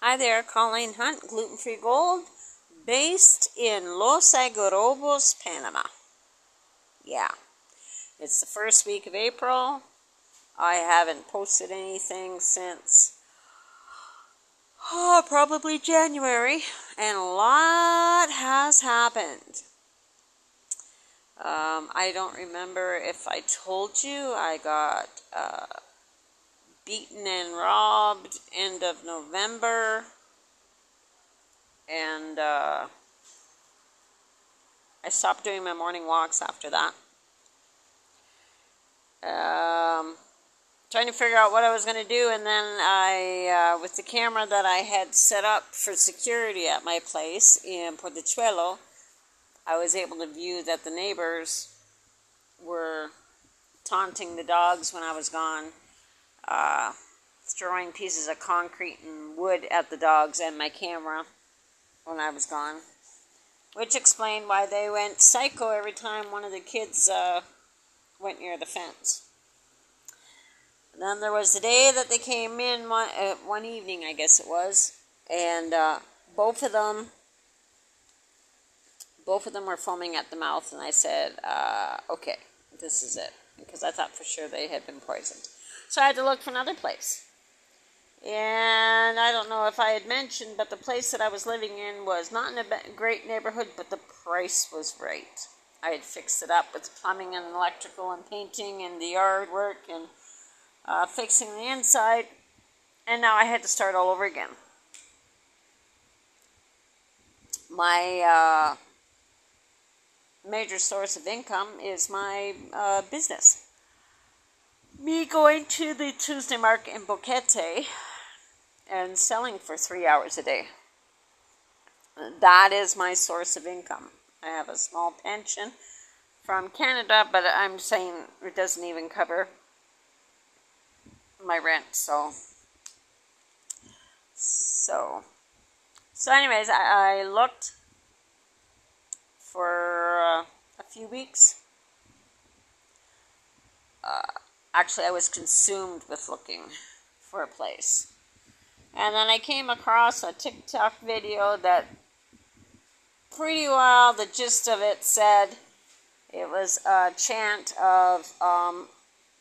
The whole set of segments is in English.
Hi there, Colleen Hunt, Gluten Free Gold, based in Los Algarrobos, Panama. Yeah, it's the first week of April. I haven't posted anything since oh, probably January, and a lot has happened. Um, I don't remember if I told you I got uh, beaten and robbed end of November, and uh, I stopped doing my morning walks after that. Um, trying to figure out what I was going to do, and then I, uh, with the camera that I had set up for security at my place in Portechuelo, I was able to view that the neighbors were taunting the dogs when I was gone, uh, throwing pieces of concrete and wood at the dogs and my camera when I was gone, which explained why they went psycho every time one of the kids uh, went near the fence. then there was the day that they came in one, uh, one evening, I guess it was, and uh, both of them both of them were foaming at the mouth, and I said, uh, okay, this is it. Because I thought for sure they had been poisoned. So I had to look for another place. And I don't know if I had mentioned, but the place that I was living in was not in a great neighborhood, but the price was right. I had fixed it up with plumbing and electrical and painting and the yard work and uh, fixing the inside. And now I had to start all over again. My uh, major source of income is my uh, business. Me going to the Tuesday market in Boquete and selling for three hours a day. That is my source of income. I have a small pension from Canada, but I'm saying it doesn't even cover my rent. So, so, so. Anyways, I, I looked for uh, a few weeks. Uh, actually, I was consumed with looking for a place. And then I came across a TikTok video that pretty well the gist of it said it was a chant of um,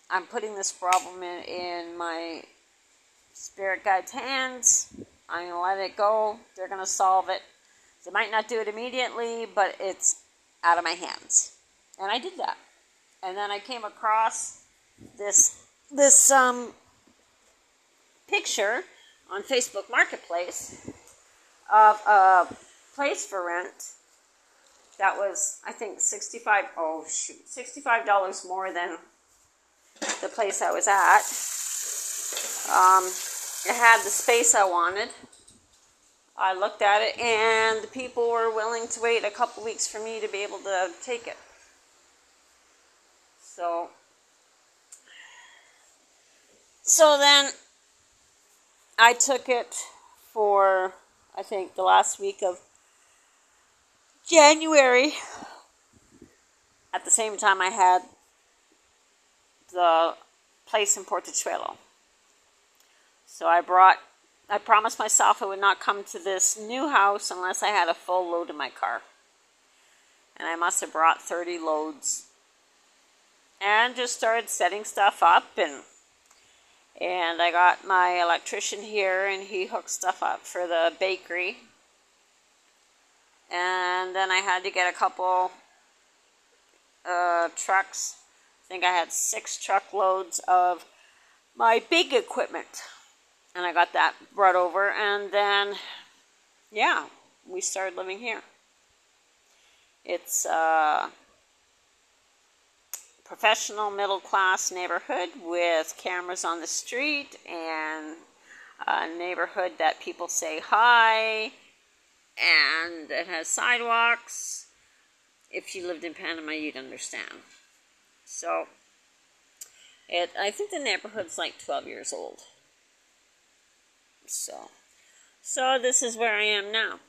I'm putting this problem in, in my spirit guide's hands. I'm going to let it go. They're going to solve it. They might not do it immediately, but it's out of my hands. And I did that. And then I came across this this um, picture on Facebook Marketplace of a place for rent that was I think 65 oh shoot $65 more than the place I was at. Um, it had the space I wanted. I looked at it, and the people were willing to wait a couple weeks for me to be able to take it. So, so then I took it for I think the last week of January. At the same time, I had the place in Portechuelo. So I brought I promised myself I would not come to this new house unless I had a full load in my car. And I must have brought 30 loads. And just started setting stuff up and and I got my electrician here and he hooked stuff up for the bakery. And then I had to get a couple uh, trucks. I think I had six truckloads of my big equipment and I got that brought over, and then, yeah, we started living here. It's a professional middle class neighborhood with cameras on the street and a neighborhood that people say hi, and it has sidewalks. If you lived in Panama, you'd understand. So, it I think the neighborhood's like 12 years old. So, so this is where I am now.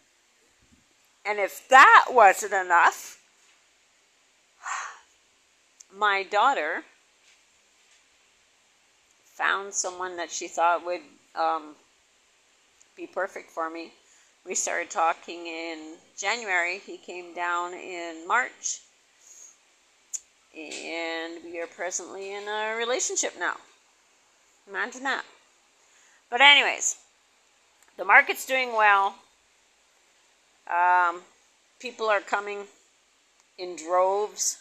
And if that wasn't enough, my daughter found someone that she thought would um, be perfect for me. We started talking in January. He came down in March. And we are presently in a relationship now. Imagine that. But, anyways, the market's doing well. Um, people are coming in droves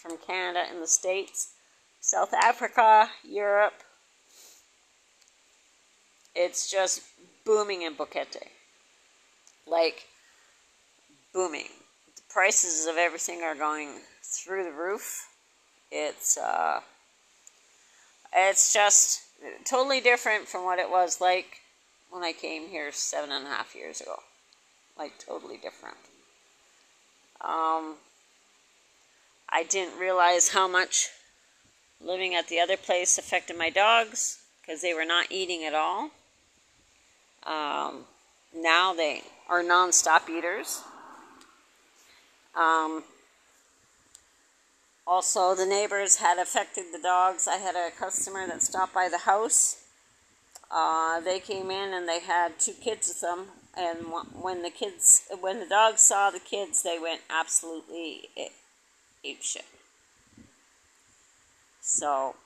from Canada and the States, South Africa, Europe. It's just booming in Boquete. Like, booming. The prices of everything are going through the roof. It's, uh, it's just totally different from what it was like when I came here seven and a half years ago. Like, totally different. Um, I didn't realize how much living at the other place affected my dogs because they were not eating at all. Um, now they are non-stop eaters. Um, also, the neighbors had affected the dogs. I had a customer that stopped by the house. Uh, they came in and they had two kids with them, and when the kids, when the dogs saw the kids, they went absolutely ape shit. So,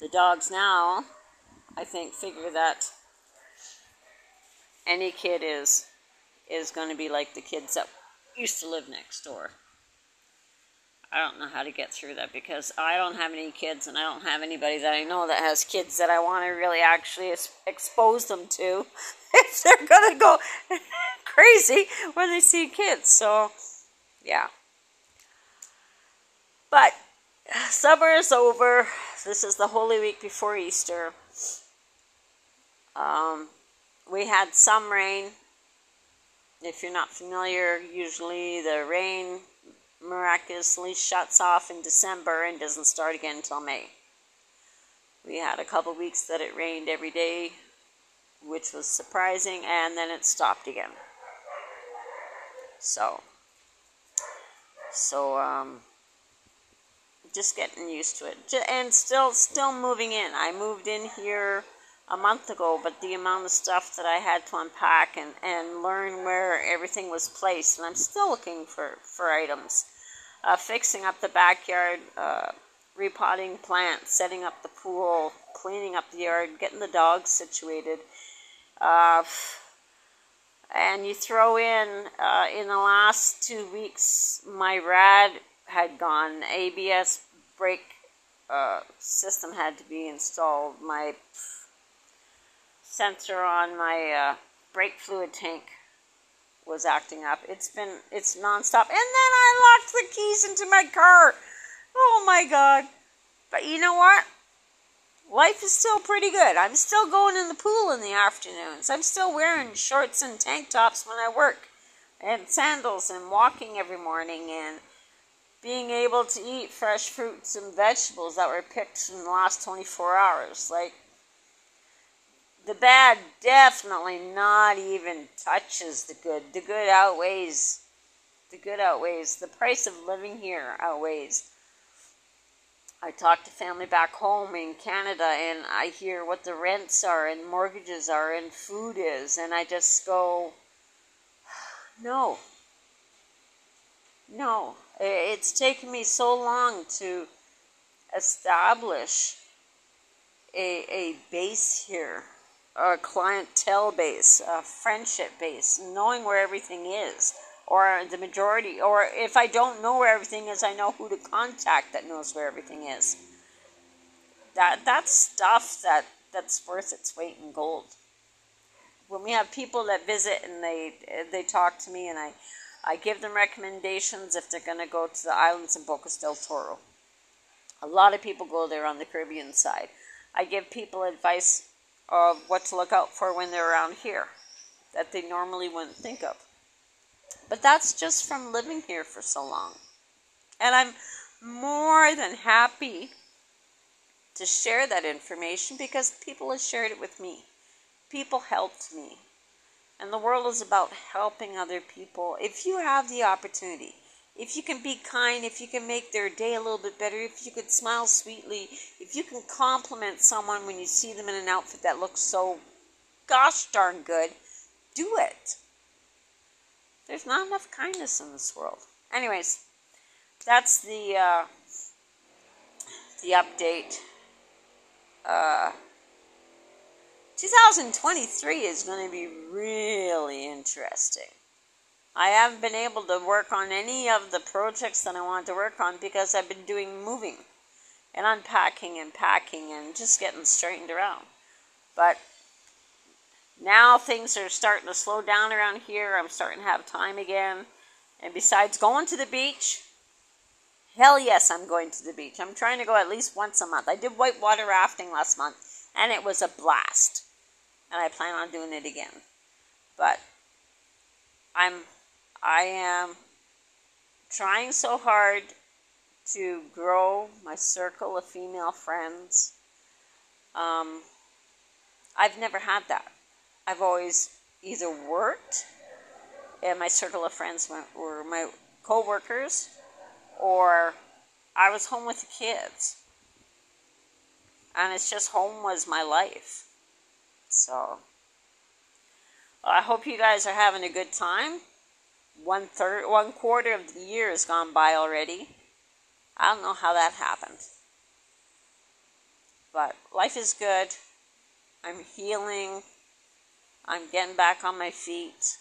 the dogs now, I think, figure that any kid is is going to be like the kids that used to live next door. I don't know how to get through that because I don't have any kids and I don't have anybody that I know that has kids that I want to really actually expose them to if they're going to go crazy when they see kids. So, yeah. But summer is over. This is the Holy Week before Easter. Um, we had some rain. If you're not familiar, usually the rain miraculously shuts off in December and doesn't start again until May. We had a couple weeks that it rained every day, which was surprising, and then it stopped again. So, so um, just getting used to it, and still, still moving in. I moved in here a month ago, but the amount of stuff that I had to unpack and, and learn where everything was placed, and I'm still looking for, for items. Uh, fixing up the backyard, uh, repotting plants, setting up the pool, cleaning up the yard, getting the dogs situated. Uh, and you throw in, uh, in the last two weeks, my rad had gone. ABS brake uh, system had to be installed. My sensor on my uh, brake fluid tank was acting up. It's been it's nonstop. And then I locked the keys into my car. Oh my god. But you know what? Life is still pretty good. I'm still going in the pool in the afternoons. I'm still wearing shorts and tank tops when I work and sandals and walking every morning and being able to eat fresh fruits and vegetables that were picked in the last 24 hours. Like the bad definitely not even touches the good. The good outweighs the good outweighs the price of living here outweighs. I talk to family back home in Canada and I hear what the rents are and mortgages are and food is and I just go no. No. It's taken me so long to establish a, a base here a clientele base, a friendship base, knowing where everything is, or the majority, or if I don't know where everything is, I know who to contact that knows where everything is. That that's stuff that that's worth its weight in gold. When we have people that visit and they they talk to me and I I give them recommendations if they're going to go to the islands in Bocas del Toro. A lot of people go there on the Caribbean side. I give people advice of what to look out for when they're around here that they normally wouldn't think of. But that's just from living here for so long. And I'm more than happy to share that information because people have shared it with me. People helped me. And the world is about helping other people. If you have the opportunity, if you can be kind, if you can make their day a little bit better, if you could smile sweetly, if you can compliment someone when you see them in an outfit that looks so gosh darn good, do it. There's not enough kindness in this world. Anyways, that's the uh, the update. Uh, 2023 is going to be really interesting. I haven't been able to work on any of the projects that I wanted to work on because I've been doing moving and unpacking and packing and just getting straightened around. But now things are starting to slow down around here. I'm starting to have time again. And besides going to the beach, hell yes, I'm going to the beach. I'm trying to go at least once a month. I did whitewater rafting last month and it was a blast. And I plan on doing it again. But I'm I am trying so hard to grow my circle of female friends. Um, I've never had that. I've always either worked, and my circle of friends were my co-workers, or I was home with the kids. And it's just home was my life. So I hope you guys are having a good time one third, one quarter of the year has gone by already. I don't know how that happened. But life is good. I'm healing. I'm getting back on my feet.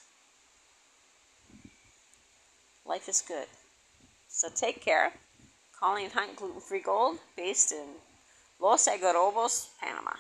Life is good. So take care. Colleen Hunt Gluten Free Gold, based in Los Algarrobos, Panama.